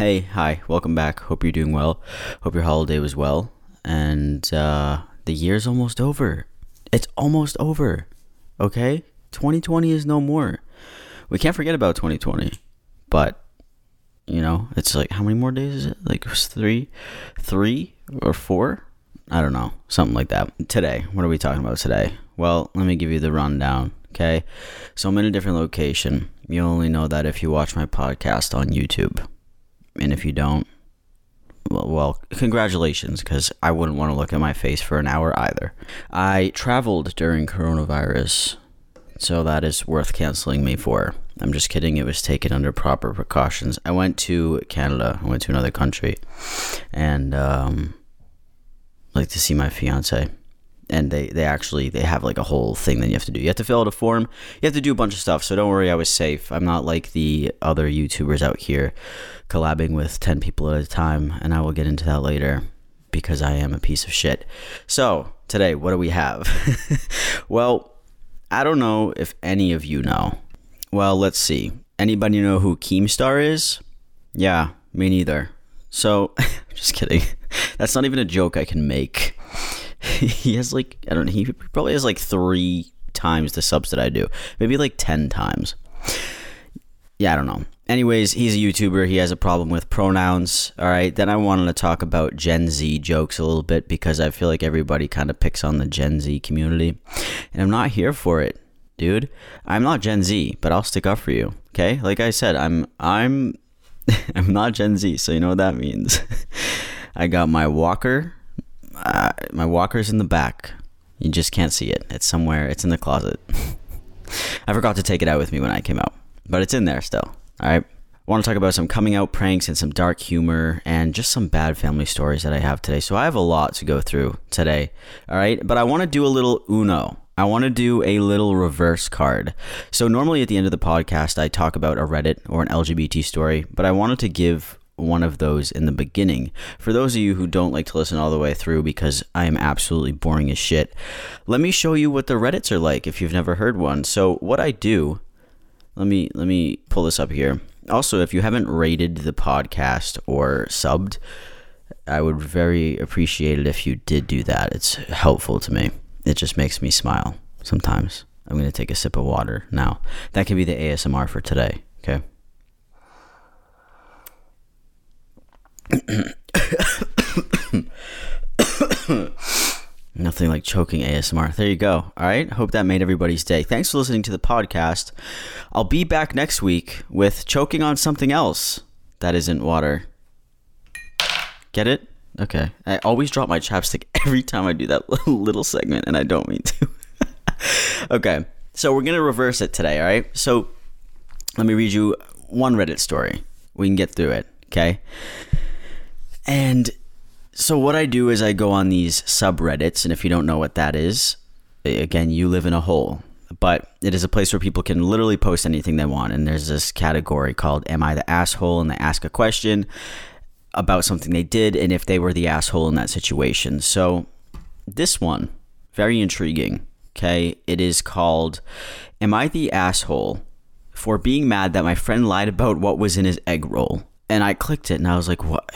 Hey, hi, welcome back. Hope you're doing well. Hope your holiday was well. And uh, the year's almost over. It's almost over. Okay? 2020 is no more. We can't forget about 2020. But, you know, it's like, how many more days is it? Like three? Three or four? I don't know. Something like that. Today, what are we talking about today? Well, let me give you the rundown. Okay? So I'm in a different location. You only know that if you watch my podcast on YouTube. And if you don't, well, well congratulations, because I wouldn't want to look at my face for an hour either. I traveled during coronavirus, so that is worth canceling me for. I'm just kidding. It was taken under proper precautions. I went to Canada. I went to another country, and um, like to see my fiance and they, they actually they have like a whole thing that you have to do. You have to fill out a form. You have to do a bunch of stuff so don't worry i was safe. I'm not like the other youtubers out here collabing with 10 people at a time and i will get into that later because i am a piece of shit. So today what do we have? Well i don't know if any of you know. Well let's see. Anybody know who keemstar is? Yeah me neither. So just kidding. That's not even a joke i can make he has like I don't know. He probably has like three times the subs that I do, maybe like ten times. Yeah, I don't know. Anyways, he's a YouTuber. He has a problem with pronouns. All right. Then I wanted to talk about Gen Z jokes a little bit because I feel like everybody kind of picks on the Gen Z community, and I'm not here for it, dude. I'm not Gen Z, but I'll stick up for you. Okay. Like I said, I'm I'm I'm not Gen Z, so you know what that means. I got my walker uh, my walker's in the back. You just can't see it. It's somewhere. It's in the closet. I forgot to take it out with me when I came out, but it's in there still. All right. I want to talk about some coming out pranks and some dark humor and just some bad family stories that I have today. So I have a lot to go through today. All right. But I want to do a little Uno. I want to do a little reverse card. So normally at the end of the podcast, I talk about a Reddit or an LGBT story, but I wanted to give one of those in the beginning. For those of you who don't like to listen all the way through because I am absolutely boring as shit, let me show you what the Reddits are like if you've never heard one. So what I do, let me let me pull this up here. Also, if you haven't rated the podcast or subbed, I would very appreciate it if you did do that. It's helpful to me. It just makes me smile sometimes. I'm going to take a sip of water now. That can be the ASMR for today, okay? Nothing like choking ASMR. There you go. All right. Hope that made everybody's day. Thanks for listening to the podcast. I'll be back next week with choking on something else that isn't water. Get it? Okay. I always drop my chapstick every time I do that little segment, and I don't mean to. okay. So we're going to reverse it today. All right. So let me read you one Reddit story. We can get through it. Okay. And so what I do is I go on these subreddits, and if you don't know what that is, again, you live in a hole. But it is a place where people can literally post anything they want. And there's this category called Am I the Asshole? And they ask a question about something they did and if they were the asshole in that situation. So this one, very intriguing. Okay. It is called Am I the Asshole for being mad that my friend lied about what was in his egg roll? And I clicked it and I was like, what?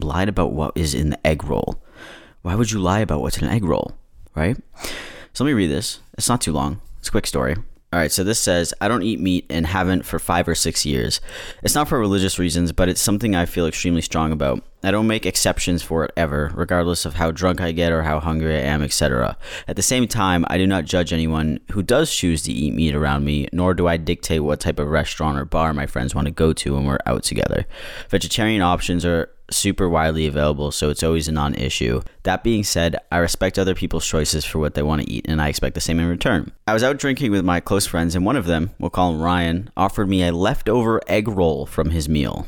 Lied about what is in the egg roll? Why would you lie about what's in an egg roll? Right? So let me read this. It's not too long. It's a quick story. All right, so this says, I don't eat meat and haven't for five or six years. It's not for religious reasons, but it's something I feel extremely strong about. I don't make exceptions for it ever, regardless of how drunk I get or how hungry I am, etc. At the same time, I do not judge anyone who does choose to eat meat around me, nor do I dictate what type of restaurant or bar my friends want to go to when we're out together. Vegetarian options are super widely available, so it's always a non issue. That being said, I respect other people's choices for what they want to eat, and I expect the same in return. I was out drinking with my close friends, and one of them, we'll call him Ryan, offered me a leftover egg roll from his meal.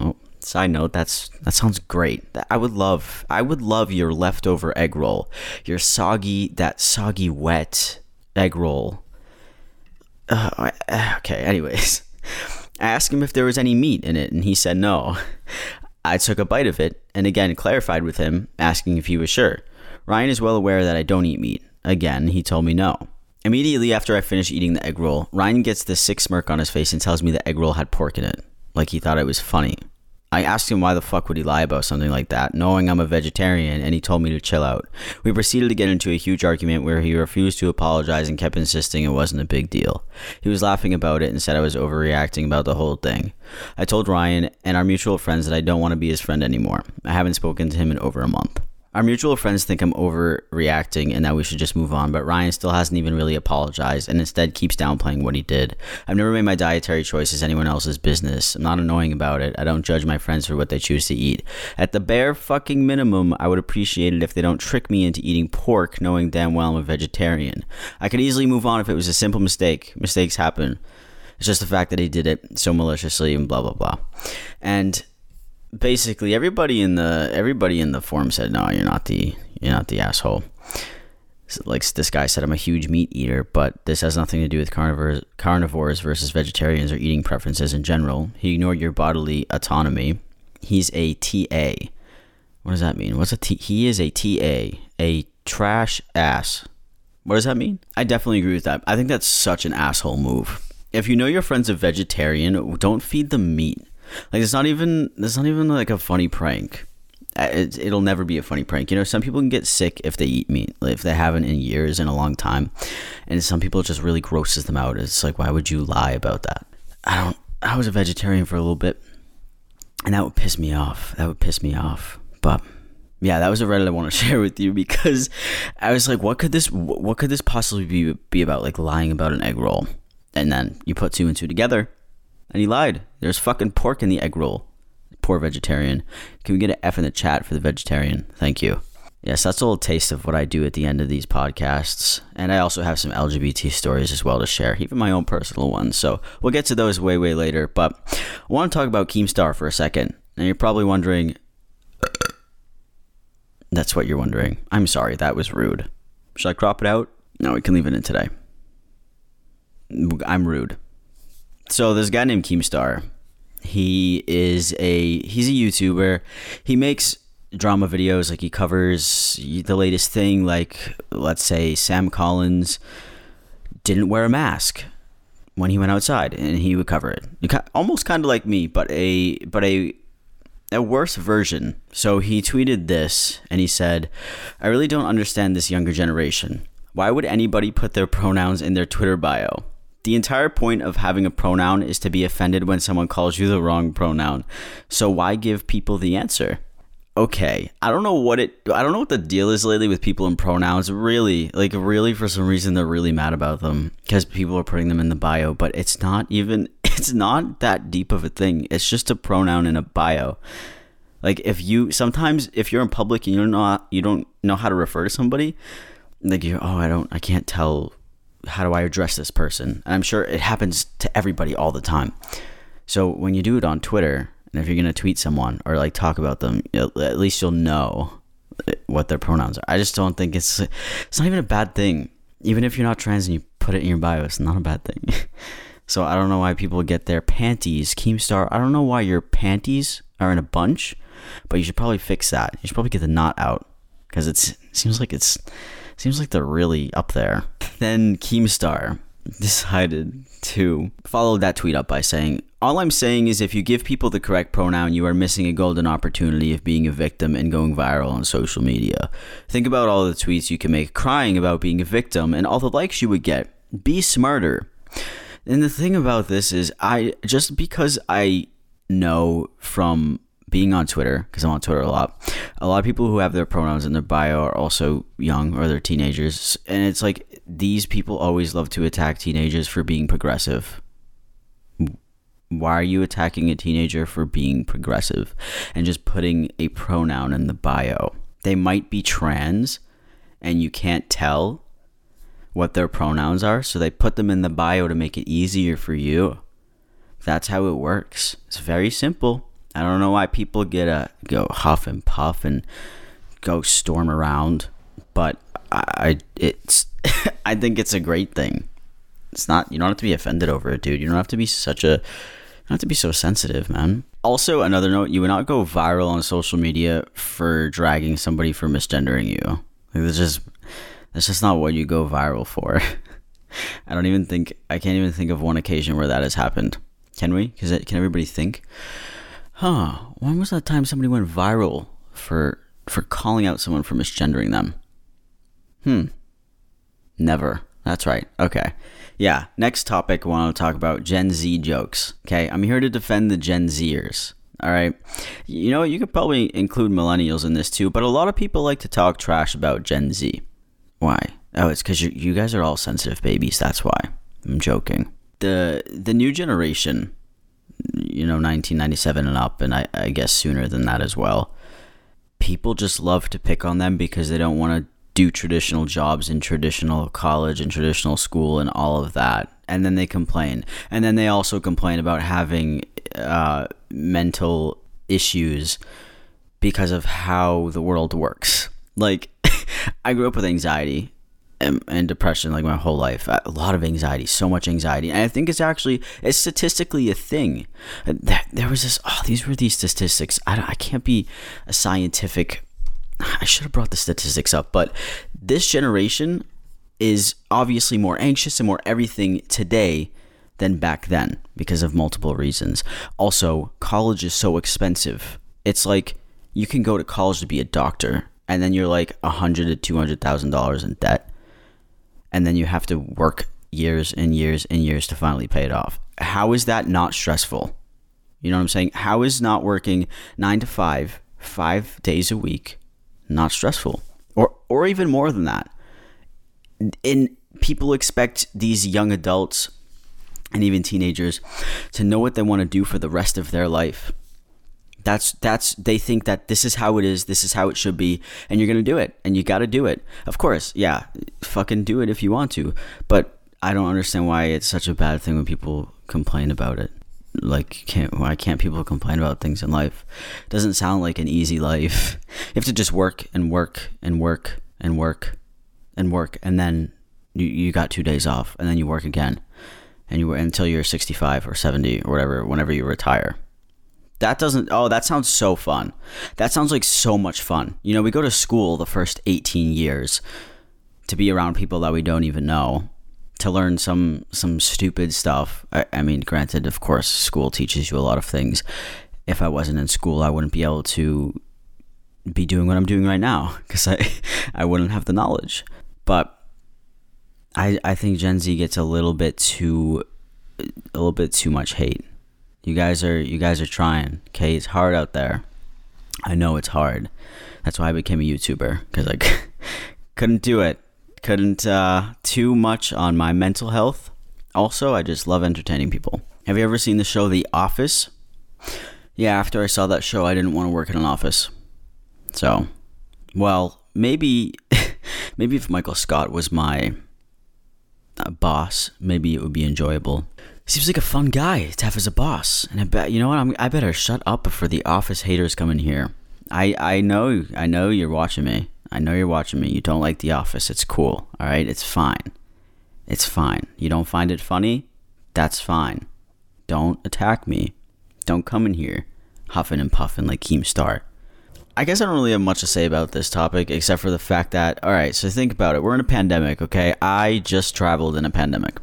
Oh, side note, that's that sounds great. I would love I would love your leftover egg roll. Your soggy that soggy wet egg roll. Uh, okay, anyways. I asked him if there was any meat in it, and he said no. I took a bite of it and again clarified with him, asking if he was sure. Ryan is well aware that I don't eat meat. Again, he told me no. Immediately after I finish eating the egg roll, Ryan gets this sick smirk on his face and tells me the egg roll had pork in it, like he thought it was funny. I asked him why the fuck would he lie about something like that, knowing I'm a vegetarian, and he told me to chill out. We proceeded to get into a huge argument where he refused to apologize and kept insisting it wasn't a big deal. He was laughing about it and said I was overreacting about the whole thing. I told Ryan and our mutual friends that I don't want to be his friend anymore. I haven't spoken to him in over a month. Our mutual friends think I'm overreacting and that we should just move on, but Ryan still hasn't even really apologized and instead keeps downplaying what he did. I've never made my dietary choices anyone else's business. I'm not annoying about it. I don't judge my friends for what they choose to eat. At the bare fucking minimum, I would appreciate it if they don't trick me into eating pork knowing damn well I'm a vegetarian. I could easily move on if it was a simple mistake. Mistakes happen. It's just the fact that he did it so maliciously and blah blah blah. And basically everybody in the everybody in the forum said no you're not the you're not the asshole. So, like this guy said i'm a huge meat eater but this has nothing to do with carnivores carnivores versus vegetarians or eating preferences in general. He ignored your bodily autonomy. He's a ta what does that mean? What's a t he is a ta a trash ass. What does that mean? I definitely agree with that. I think that's such an asshole move. If you know your friend's a vegetarian don't feed them meat like it's not even it's not even like a funny prank. Uh, it, it'll never be a funny prank. You know, some people can get sick if they eat meat, if they haven't in years in a long time, and some people just really grosses them out. It's like, why would you lie about that? I don't. I was a vegetarian for a little bit, and that would piss me off. That would piss me off. But yeah, that was a Reddit I want to share with you because I was like, what could this what could this possibly be be about? Like lying about an egg roll, and then you put two and two together, and he lied. There's fucking pork in the egg roll. Poor vegetarian. Can we get an F in the chat for the vegetarian? Thank you. Yes, that's a little taste of what I do at the end of these podcasts. And I also have some LGBT stories as well to share, even my own personal ones. So we'll get to those way, way later. But I want to talk about Keemstar for a second. And you're probably wondering, that's what you're wondering. I'm sorry, that was rude. Should I crop it out? No, we can leave it in today. I'm rude so there's a guy named Keemstar. He is a he's a YouTuber. He makes drama videos like he covers the latest thing like let's say Sam Collins didn't wear a mask when he went outside and he would cover it. Almost kind of like me, but a but a a worse version. So he tweeted this and he said, "I really don't understand this younger generation. Why would anybody put their pronouns in their Twitter bio? The entire point of having a pronoun is to be offended when someone calls you the wrong pronoun. So why give people the answer? Okay, I don't know what it I don't know what the deal is lately with people and pronouns. Really, like really for some reason they're really mad about them because people are putting them in the bio, but it's not even it's not that deep of a thing. It's just a pronoun in a bio. Like if you sometimes if you're in public and you're not you don't know how to refer to somebody, like you oh I don't I can't tell how do I address this person? And I'm sure it happens to everybody all the time. So when you do it on Twitter, and if you're gonna tweet someone or like talk about them, at least you'll know uh, what their pronouns are. I just don't think it's it's not even a bad thing. Even if you're not trans and you put it in your bio, it's not a bad thing. so I don't know why people get their panties Keemstar. I don't know why your panties are in a bunch, but you should probably fix that. You should probably get the knot out because it seems like it's seems like they're really up there. Then Keemstar decided to follow that tweet up by saying, All I'm saying is if you give people the correct pronoun, you are missing a golden opportunity of being a victim and going viral on social media. Think about all the tweets you can make crying about being a victim and all the likes you would get. be smarter. And the thing about this is, I just because I know from being on Twitter, because I'm on Twitter a lot, a lot of people who have their pronouns in their bio are also young or they're teenagers. And it's like these people always love to attack teenagers for being progressive. Why are you attacking a teenager for being progressive and just putting a pronoun in the bio? They might be trans and you can't tell what their pronouns are, so they put them in the bio to make it easier for you. That's how it works. It's very simple. I don't know why people get a go huff and puff and go storm around, but I it's I think it's a great thing. It's not you don't have to be offended over it, dude. You don't have to be such a you don't have to be so sensitive, man. Also, another note: you would not go viral on social media for dragging somebody for misgendering you. Like, that's just that's just not what you go viral for. I don't even think I can't even think of one occasion where that has happened. Can we? Because can everybody think? Huh? When was that time somebody went viral for for calling out someone for misgendering them? Hmm. Never. That's right. Okay. Yeah. Next topic, I want to talk about Gen Z jokes. Okay. I'm here to defend the Gen Zers. All right. You know, you could probably include millennials in this too, but a lot of people like to talk trash about Gen Z. Why? Oh, it's because you guys are all sensitive babies. That's why. I'm joking. The the new generation, you know, 1997 and up, and I, I guess sooner than that as well. People just love to pick on them because they don't want to do traditional jobs in traditional college and traditional school and all of that. And then they complain. And then they also complain about having uh, mental issues because of how the world works. Like, I grew up with anxiety and, depression like my whole life. A lot of anxiety, so much anxiety. And I think it's actually, it's statistically a thing. There was this, oh, these were these statistics. I, I can't be a scientific I should have brought the statistics up, but this generation is obviously more anxious and more everything today than back then because of multiple reasons. Also, college is so expensive. It's like you can go to college to be a doctor and then you're like a hundred to two hundred thousand dollars in debt. And then you have to work years and years and years to finally pay it off. How is that not stressful? You know what I'm saying? How is not working nine to five, five days a week, not stressful, or or even more than that. And people expect these young adults and even teenagers to know what they want to do for the rest of their life. That's that's they think that this is how it is, this is how it should be, and you're gonna do it, and you got to do it. Of course, yeah, fucking do it if you want to, but I don't understand why it's such a bad thing when people complain about it. Like can't why can't people complain about things in life? It doesn't sound like an easy life. You have to just work and work and work and work and work and then you, you got two days off and then you work again and you until you're 65 or 70 or whatever whenever you retire that doesn't oh that sounds so fun that sounds like so much fun you know we go to school the first 18 years to be around people that we don't even know to learn some some stupid stuff. I, I, mean, granted, of course, school teaches you a lot of things. If I wasn't in school, I wouldn't be able to be doing what I'm doing right now because I I wouldn't have the knowledge. But I I think Gen Z gets a little bit too a little bit too much hate. You guys are you guys are trying. Okay, it's hard out there. I know it's hard. That's why I became a YouTuber because I couldn't do it couldn't uh, too much on my mental health. Also, I just love entertaining people. Have you ever seen the show The Office? Yeah, after I saw that show, I didn't want to work in an office. So, well, maybe, maybe if Michael Scott was my uh, boss, maybe it would be enjoyable. Seems like a fun guy to have as a boss, and I bet you know what? I'm, I better shut up before the office haters come in here. I I know I know you're watching me. I know you're watching me. You don't like The Office. It's cool. All right? It's fine. It's fine. You don't find it funny? That's fine. Don't attack me. Don't come in here huffing and puffing like Keemstar. I guess I don't really have much to say about this topic except for the fact that, all right, so think about it. We're in a pandemic, okay? I just traveled in a pandemic.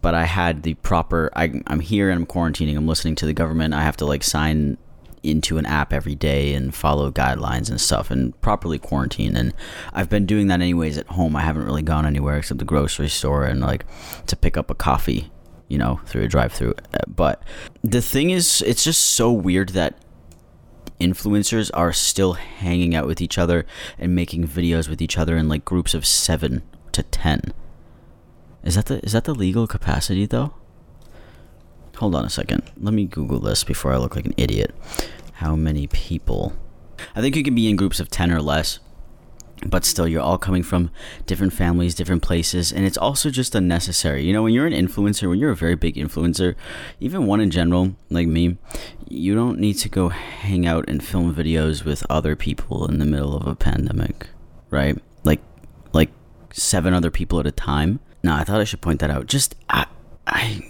But I had the proper, I, I'm here and I'm quarantining. I'm listening to the government. I have to like sign into an app every day and follow guidelines and stuff and properly quarantine. And I've been doing that anyways at home. I haven't really gone anywhere except the grocery store and like to pick up a coffee, you know, through a drive through. Uh, but the thing is, it's just so weird that influencers are still hanging out with each other and making videos with each other in like groups of seven to ten. Is that the is that the legal capacity though? Hold on a second. Let me Google this before I look like an idiot. How many people? I think you can be in groups of ten or less but still you're all coming from different families different places and it's also just unnecessary you know when you're an influencer when you're a very big influencer even one in general like me you don't need to go hang out and film videos with other people in the middle of a pandemic right like like seven other people at a time no i thought i should point that out just i i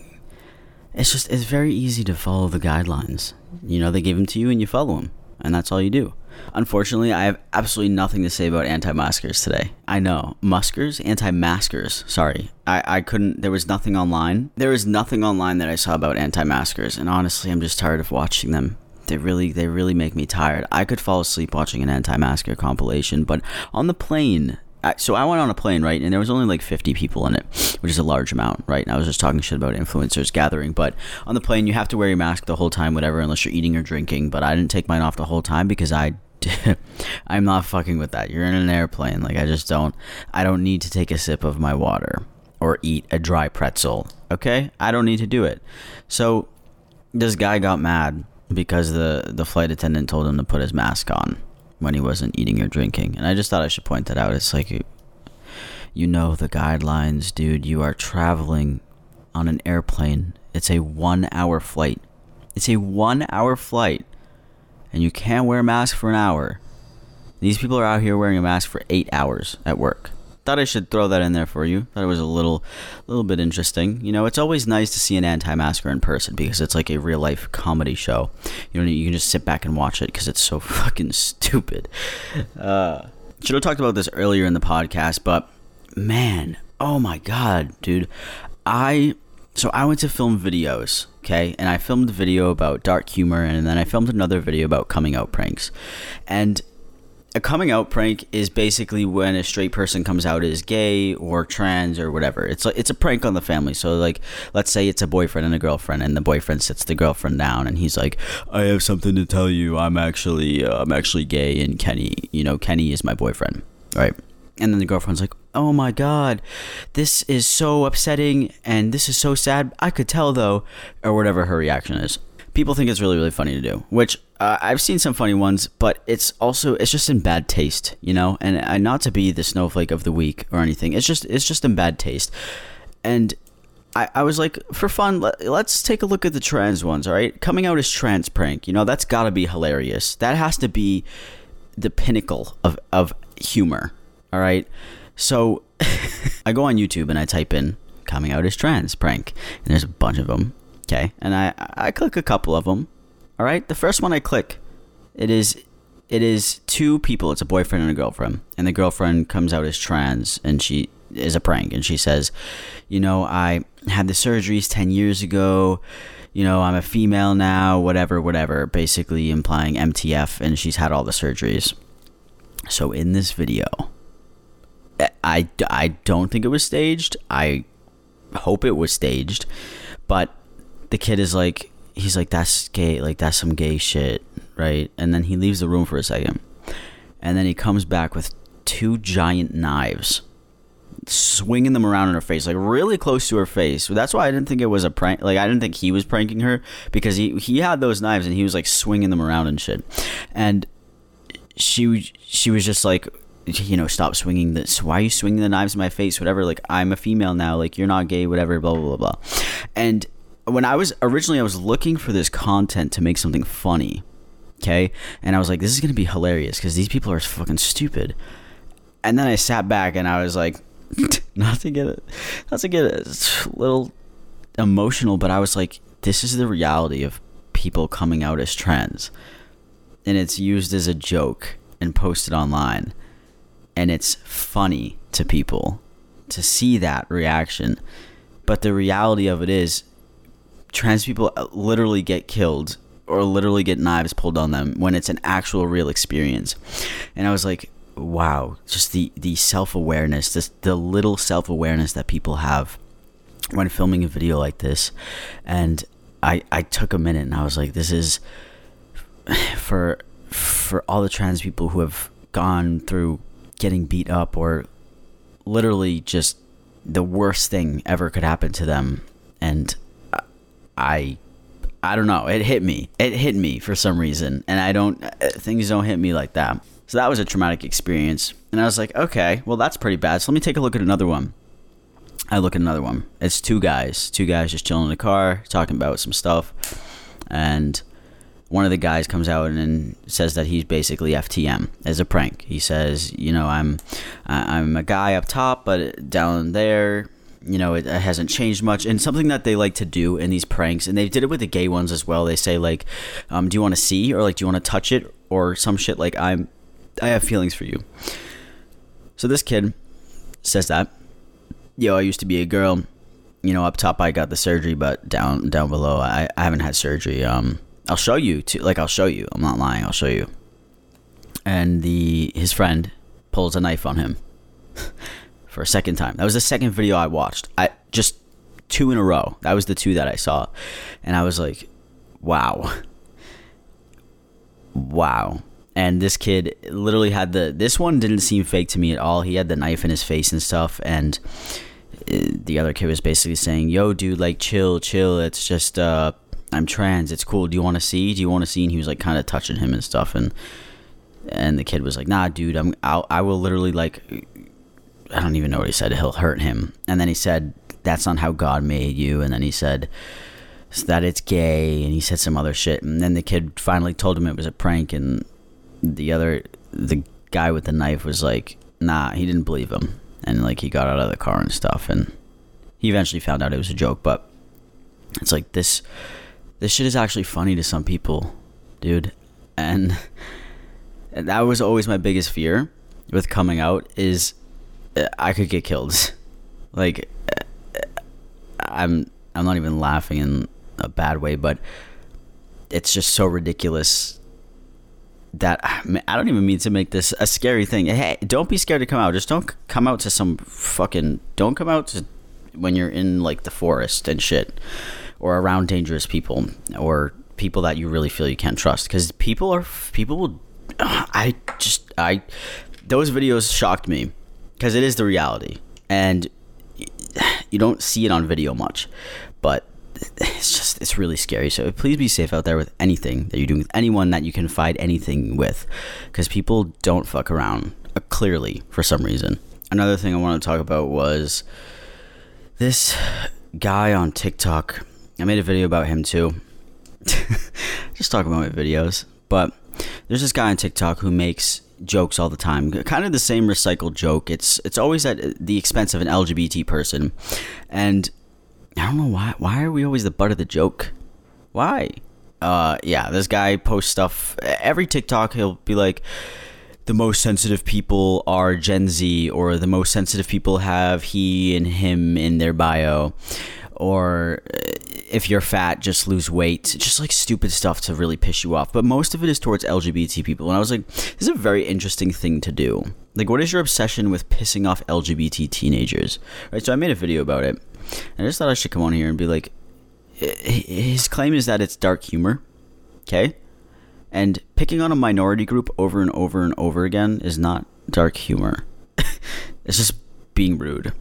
it's just it's very easy to follow the guidelines you know they give them to you and you follow them and that's all you do Unfortunately, I have absolutely nothing to say about anti-maskers today. I know. Muskers? Anti-maskers. Sorry. I, I couldn't, there was nothing online. There was nothing online that I saw about anti-maskers, and honestly, I'm just tired of watching them. They really, they really make me tired. I could fall asleep watching an anti-masker compilation, but on the plane, so I went on a plane, right, and there was only like 50 people in it, which is a large amount, right? And I was just talking shit about influencers gathering, but on the plane you have to wear your mask the whole time, whatever, unless you're eating or drinking. But I didn't take mine off the whole time because I I'm not fucking with that. You're in an airplane. Like I just don't I don't need to take a sip of my water or eat a dry pretzel. Okay? I don't need to do it. So this guy got mad because the the flight attendant told him to put his mask on when he wasn't eating or drinking. And I just thought I should point that out. It's like you, know the guidelines, dude. You are traveling on an airplane. It's a 1-hour flight. It's a 1-hour flight and you can't wear a mask for an hour. These people are out here wearing a mask for eight hours at work. Thought I should throw that in there for you. Thought it was a little, little bit interesting. You know, it's always nice to see an anti-masker in person because it's like a real life comedy show. You know, you can just sit back and watch it because it's so fucking stupid. Uh, should have talked about this earlier in the podcast, but man, oh my god, dude, I so I went to film videos, okay, and I filmed a video about dark humor, and then I filmed another video about coming out pranks. And a coming out prank is basically when a straight person comes out as gay or trans or whatever. It's like it's a prank on the family. So like, let's say it's a boyfriend and a girlfriend, and the boyfriend sits the girlfriend down, and he's like, "I have something to tell you. I'm actually uh, I'm actually gay, and Kenny, you know, Kenny is my boyfriend, right?" And then the girlfriend's like, oh my god, this is so upsetting and this is so sad. I could tell though, or whatever her reaction is. People think it's really, really funny to do, which uh, I've seen some funny ones, but it's also it's just in bad taste, you know. And uh, not to be the snowflake of the week or anything, it's just it's just in bad taste. And I, I was like, for fun, let, us take a look at the trans ones, all right? Coming out as trans prank, you know, that's gotta be hilarious. That has to be the pinnacle of, of humor, all right? So I go on YouTube and I type in coming out as trans prank, and there's a bunch of them. Okay, and I I click a couple of them. All right, the first one I click, it is it is two people. It's a boyfriend and a girlfriend, and the girlfriend comes out as trans, and she is a prank, and she says, you know, I had the surgeries ten years ago. You know, I'm a female now, whatever, whatever, basically implying MTF, and she's had all the surgeries. So in this video, I, I don't think it was staged. I hope it was staged. But the kid is like, he's like, that's gay. Like, that's some gay shit. Right. And then he leaves the room for a second. And then he comes back with two giant knives, swinging them around in her face, like really close to her face. That's why I didn't think it was a prank. Like, I didn't think he was pranking her because he, he had those knives and he was like swinging them around and shit. And she, she was just like, you know, stop swinging this. Why are you swinging the knives in my face? Whatever. Like, I'm a female now. Like, you're not gay. Whatever. Blah blah blah blah. And when I was originally, I was looking for this content to make something funny. Okay, and I was like, this is gonna be hilarious because these people are fucking stupid. And then I sat back and I was like, not to get it, not to get a little emotional, but I was like, this is the reality of people coming out as trans, and it's used as a joke and posted online and it's funny to people to see that reaction. But the reality of it is, trans people uh, literally get killed or literally get knives pulled on them when it's an actual real experience. And I was like, wow, just the the self awareness, this the little self awareness that people have when filming a video like this. And I I took a minute and I was like, this is for for all the trans people who have gone through getting beat up or literally just the worst thing ever could happen to them and I I don't know. It hit me. It hit me for some reason, and I don't. Uh, things don't hit me like that. So that was a traumatic experience, and I was like, okay, well that's pretty bad. So let me take a look at another one. I look at another one. It's two guys, two guys just chilling in the car, talking about some stuff, and one of the guys comes out and says that he's basically FTM as a prank. He says, you know, I'm I'm a guy up top, but down there, you know, it, it, hasn't changed much. And something that they like to do in these pranks, and they did it with the gay ones as well. They say like, um, "Do you want to see?" or like, "Do you want to touch it?" or some shit like, "I'm, I have feelings for you." So this kid says that, "Yo, I used to be a girl." You know, up top I got the surgery, but down down below I, I haven't had surgery. Um, I'll show you. To, like I'll show you. I'm not lying. I'll show you. And the his friend pulls a knife on him. for a second time. That was the second video I watched. I just two in a row. That was the two that I saw. And I was like, wow. Wow. And this kid literally had the this one didn't seem fake to me at all. He had the knife in his face and stuff and uh, the other kid was basically saying, "Yo, dude, like chill, chill. It's just uh I'm trans. It's cool. Do you want to see? Do you want to see?" And he was like kind of touching him and stuff and and the kid was like, "Nah, dude, I'm I'll, I will literally like I don't even know what he said. He'll hurt him. And then he said, "That's not how God made you." And then he said that it's gay, and he said some other shit. And then the kid finally told him it was a prank, and the other, the guy with the knife was like, "Nah, he didn't believe him." And like he got out of the car and stuff, and he eventually found out it was a joke. But it's like this, this shit is actually funny to some people, dude. And, and that was always my biggest fear with coming out is I could get killed. Like I'm I'm not even laughing in a bad way, but it's just so ridiculous that I don't even mean to make this a scary thing. Hey, don't be scared to come out. Just don't come out to some fucking don't come out to when you're in like the forest and shit or around dangerous people or people that you really feel you can't trust cuz people are people will I just I those videos shocked me because it is the reality, and you don't see it on video much, but it's just it's really scary. So please be safe out there with anything that you're doing with anyone that you can find anything with, because people don't fuck around. Uh, clearly, for some reason. Another thing I want to talk about was this guy on TikTok. I made a video about him too. just talking about my videos, but there's this guy on TikTok who makes jokes all the time. Kind of the same recycled joke. It's it's always at the expense of an LGBT person, and I don't know why. Why are we always the butt of the joke? Why? Uh, yeah, this guy posts stuff every TikTok. He'll be like, the most sensitive people are Gen Z, or the most sensitive people have he and him in their bio, or if you're fat, just lose weight. Just like stupid stuff to really piss you off. But most of it is towards LGBT people. And I was like, this is a very interesting thing to do. Like, what is your obsession with pissing off LGBT teenagers? Right. So I made a video about it. And I just thought I should come on here and be like, his claim is that it's dark humor. Okay. And picking on a minority group over and over and over again is not dark humor. it's just being rude.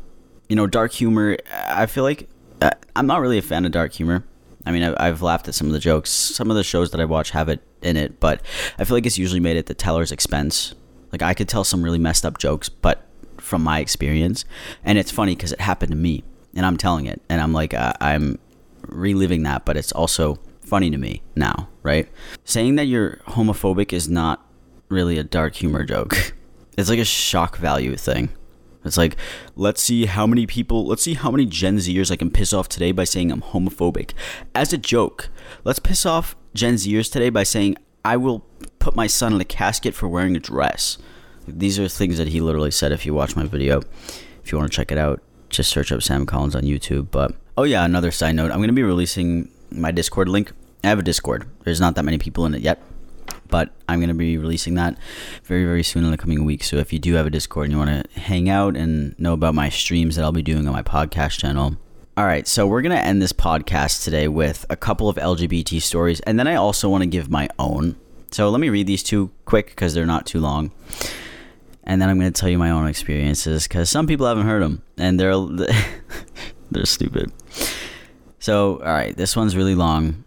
You know, dark humor, I feel like uh, I'm not really a fan of dark humor. I mean, I've, laughed at some of the jokes. Some of the shows that I watch have it in it, but I feel like it's usually made at the teller's expense. Like I could tell some really messed up jokes, but from my experience, and it's funny because it happened to me, and I'm telling it, and I'm like, uh, I'm reliving that, but it's also funny to me now, right? Saying that you're homophobic is not really a dark humor joke. It's like a shock value thing. It's like, let's see how many people, let's see how many Gen Zers I can piss off today by saying I'm homophobic. As a joke, let's piss off Gen Zers today by saying I will put my son in a casket for wearing a dress. These are things that he literally said if you watch my video. If you want to check it out, just search up Sam Collins on YouTube. But, oh yeah, another side note I'm going to be releasing my Discord link I have a Discord. There's not that many people in it yet, but I'm going to be releasing that very, very soon in the coming weeks. So if you do have a Discord and you want to hang out and know about my streams that I'll be doing on my podcast channel, all right, so we're going to end this podcast today with a couple of LGBT stories, and then I also want to give my own. So let me read these two quick because they're not too long. And then I'm going to tell you my own experiences because some people haven't heard them and they're they're stupid. So, all right, this one's really long.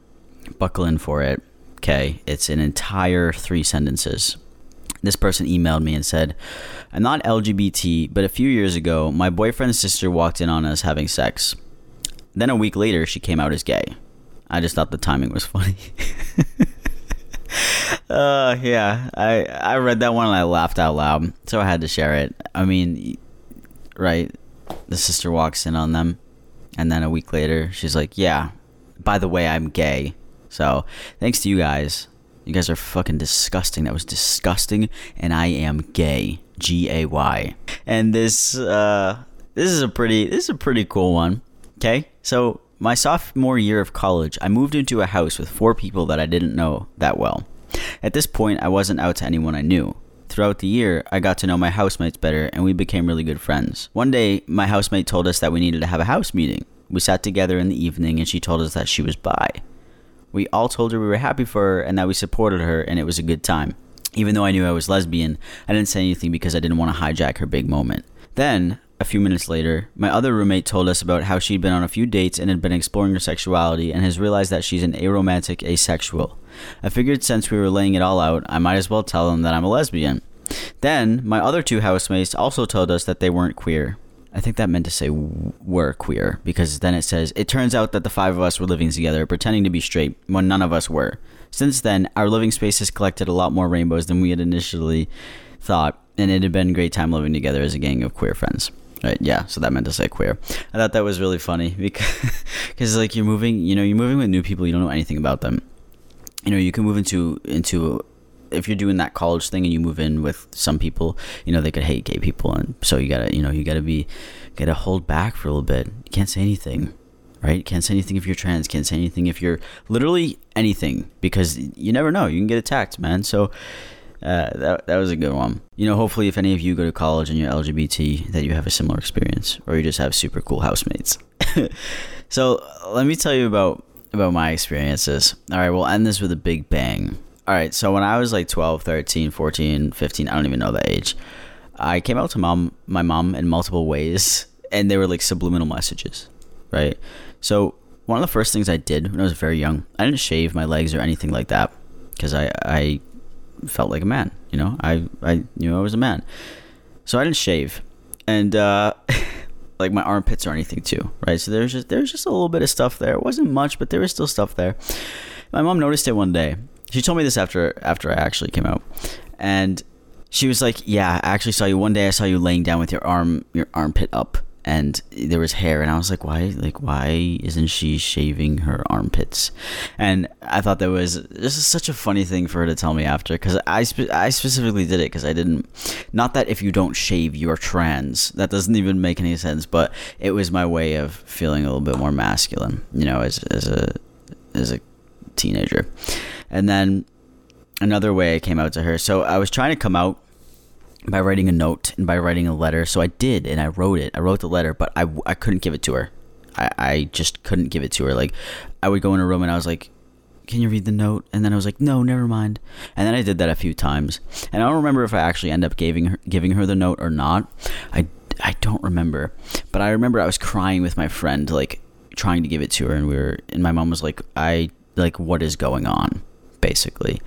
Buckle in for it. Okay, it's an entire three sentences. This person emailed me and said, I'm not LGBT, but a few years ago, my boyfriend's sister walked in on us having sex. Then a week later, she came out as gay. I just thought the timing was funny. uh, yeah, I I read that one and I laughed out loud, so I had to share it. I mean, right? The sister walks in on them, and then a week later, she's like, "Yeah, by the way, I'm gay." So thanks to you guys. You guys are fucking disgusting. That was disgusting, and I am gay. G A Y. And this uh, this is a pretty this is a pretty cool one. Okay, so my sophomore year of college, I moved into a house with four people that I didn't know that well. At this point, I wasn't out to anyone I knew. Throughout the year, I got to know my housemates better and we became really good friends. One day, my housemate told us that we needed to have a house meeting. We sat together in the evening and she told us that she was bi. We all told her we were happy for her and that we supported her and it was a good time. Even though I knew I was lesbian, I didn't say anything because I didn't want to hijack her big moment. Then, a few minutes later, my other roommate told us about how she'd been on a few dates and had been exploring her sexuality and has realized that she's an aromantic asexual. I figured since we were laying it all out, I might as well tell them that I'm a lesbian. Then, my other two housemates also told us that they weren't queer. I think that meant to say were queer because then it says, It turns out that the five of us were living together, pretending to be straight when none of us were. Since then, our living space has collected a lot more rainbows than we had initially thought, and it had been a great time living together as a gang of queer friends. Right, yeah, so that meant to say queer. I thought that was really funny because, because like you're moving, you know, you're moving with new people, you don't know anything about them. You know, you can move into into if you're doing that college thing and you move in with some people, you know, they could hate gay people, and so you gotta, you know, you gotta be, gotta hold back for a little bit. You can't say anything, right? Can't say anything if you're trans. Can't say anything if you're literally anything because you never know. You can get attacked, man. So uh, that, that was a good one. You know, hopefully, if any of you go to college and you're LGBT, that you have a similar experience, or you just have super cool housemates. so let me tell you about about my experiences. All right, we'll end this with a big bang. All right, so when I was like 12, 13, 14, 15, I don't even know the age, I came out to mom, my mom in multiple ways, and they were like subliminal messages, right? So one of the first things I did when I was very young, I didn't shave my legs or anything like that because I, I felt like a man. You know, I I knew I was a man, so I didn't shave, and uh, like my armpits or anything too, right? So there's just there's just a little bit of stuff there. It wasn't much, but there was still stuff there. My mom noticed it one day. She told me this after after I actually came out, and she was like, "Yeah, I actually saw you. One day. I saw you laying down with your arm your armpit up." and there was hair. And i was like why? Like why isn't she shaving her armpits? And i thought that was this is such a funny thing for her to tell me after because I, spe- I specifically did it because i didn't not that if you don't shave you're trans. That doesn't even make any sense but it was my way of feeling a little bit more masculine you know as, as a as a teenager and then another way i came out to her so i was trying to come out by writing a note and by writing a letter. So I did, and I wrote it. I wrote the letter, but I, I couldn't give it to her. I, I just couldn't give it to her. Like, I would go in a room and I was like, can you read the note? And then I was like, no, never mind. And then I did that a few times. And I don't remember if I actually end up giving her, giving her the note or not. I, I don't remember. But I remember I was crying with my friend, like, trying to give it to her. And we were, and my mom was like, I, like, what is going on? Basically.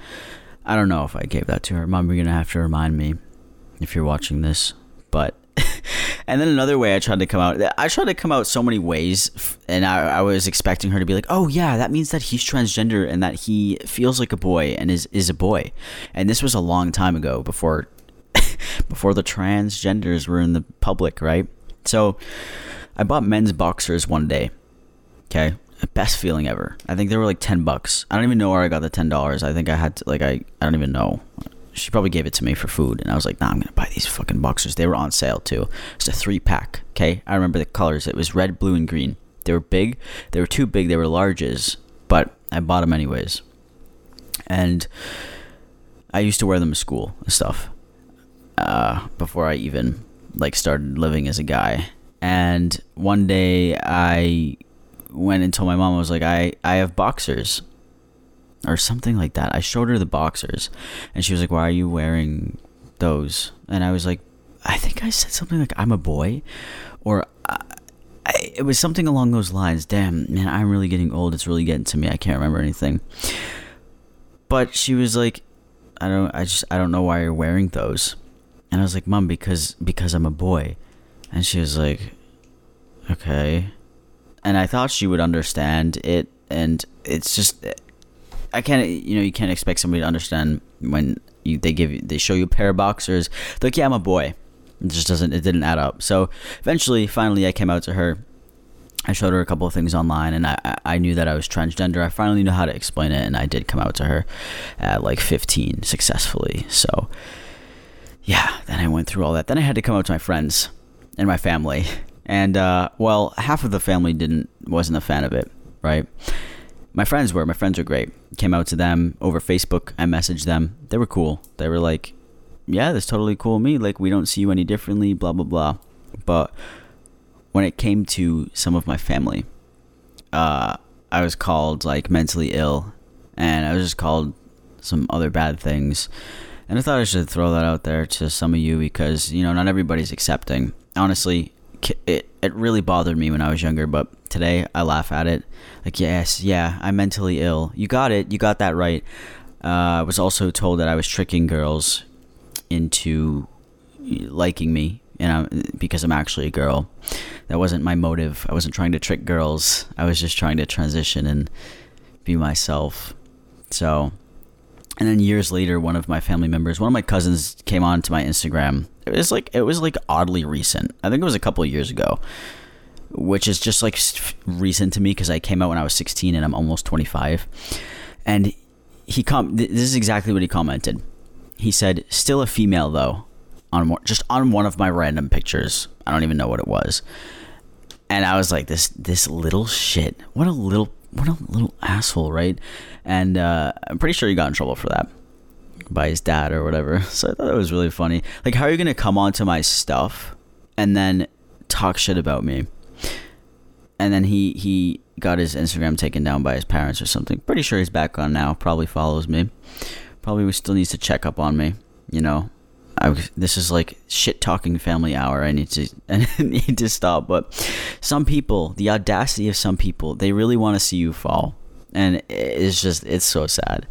I don't know if I gave that to her. Mom, you're going to have to remind me if you're watching this. But and then another way I tried to come out, I tried to come out so many ways, and I, I, was expecting her to be like, "Oh yeah, that means that he's transgender and that he feels like a boy and is is a boy." And this was a long time ago, before before the transgenders were in the public, right? So I bought men's boxers one day. Okay, best feeling ever. I think they were like ten bucks. I don't even know where I got the ten dollars. I think I had to like I I don't even know she probably gave it to me for food, and I was like, "Nah, I'm gonna buy these fucking boxers." They were on sale too. It's a three pack. Okay, I remember the colors. It was red, blue, and green. They were big. They were too big. They were larges, but I bought them anyways. And I used to wear them to school and stuff uh, before I even like started living as a guy. And one day I went and told my mom I was like I I have boxers or something like that. I showed her the boxers and she was like why are you wearing those? And I was like I think I said something like I'm a boy or I, I, it was something along those lines. Damn, man, I'm really getting old. It's really getting to me. I can't remember anything. But she was like I don't I just I don't know why you're wearing those. And I was like, "Mom, because because I'm a boy." And she was like, "Okay." And I thought she would understand it and it's just I can't you know, you can't expect somebody to understand when you they give you they show you a pair of boxers. They're like, "Yeah, I'm a boy." It just doesn't it didn't add up. So, eventually finally I came out to her I showed her a couple of things online, and I, I knew that I was transgender. I finally knew how to explain it, and I did come out to her at like 15 successfully. So, yeah, then I went through all that. Then I had to come out to my friends and my family, and uh, well, half of the family didn't wasn't a fan of it, right? My friends were. My friends were great. Came out to them over Facebook. I messaged them. They were cool. They were like, "Yeah, that's totally cool. Me, like, we don't see you any differently." Blah blah blah. But when it came to some of my family, uh, I was called like mentally ill, and I was just called some other bad things. And I thought I should throw that out there to some of you because you know not everybody's accepting. Honestly, it it really bothered me when I was younger, but today I laugh at it. Like yes, yeah, I'm mentally ill. You got it. You got that right. Uh, I was also told that I was tricking girls into liking me you know, because I'm actually a girl. That wasn't my motive. I wasn't trying to trick girls. I was just trying to transition and be myself. So, and then years later, one of my family members, one of my cousins, came on to my Instagram. It was like it was like oddly recent. I think it was a couple years ago, which is just like recent to me because I came out when I was 16 and I'm almost 25. And he com. This is exactly what he commented. He said, "Still a female though." on just on one of my random pictures. I don't even know what it was. And I was like, this this little shit. What a little what a little asshole, right? And uh, I'm pretty sure he got in trouble for that by his dad or whatever. So I thought it was really funny. Like, how are you gonna come onto my stuff and then talk shit about me? And then he he got his Instagram taken down by his parents or something. Pretty sure he's back on now. Probably follows me. Probably still needs to check up on me. You know, I, this is like shit talking family hour. I need to I need to stop. But some people, the audacity of some people, they really want to see you fall, and it's just it's so sad.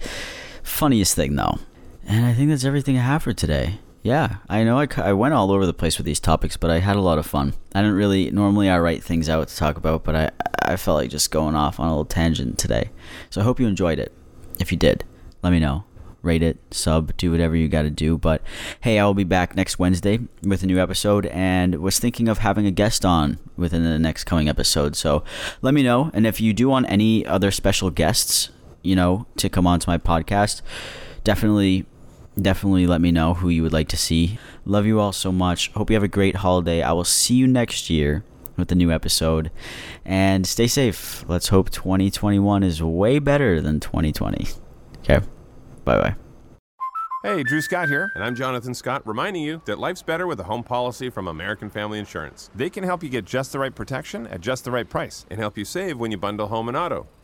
Funniest thing though, and I think that's everything I have for today. Yeah, I know I, I went all over the place with these topics, but I had a lot of fun. I didn't really normally I write things out to talk about, but I I felt like just going off on a little tangent today. So I hope you enjoyed it. If you did, let me know rate it, sub, do whatever you got to do. But hey, I will be back next Wednesday with a new episode and was thinking of having a guest on within the next coming episode. So let me know. And if you do want any other special guests, you know, to come on to my podcast, definitely. Definitely let me know who you would like to see. Love you all so much. Hope you have a great holiday. I will see you next year with a new episode. And stay safe. Let's hope 2021 is way better than 2020. Okay. Bye bye. Hey, Drew Scott here, and I'm Jonathan Scott, reminding you that life's better with a home policy from American Family Insurance. They can help you get just the right protection at just the right price and help you save when you bundle home and auto.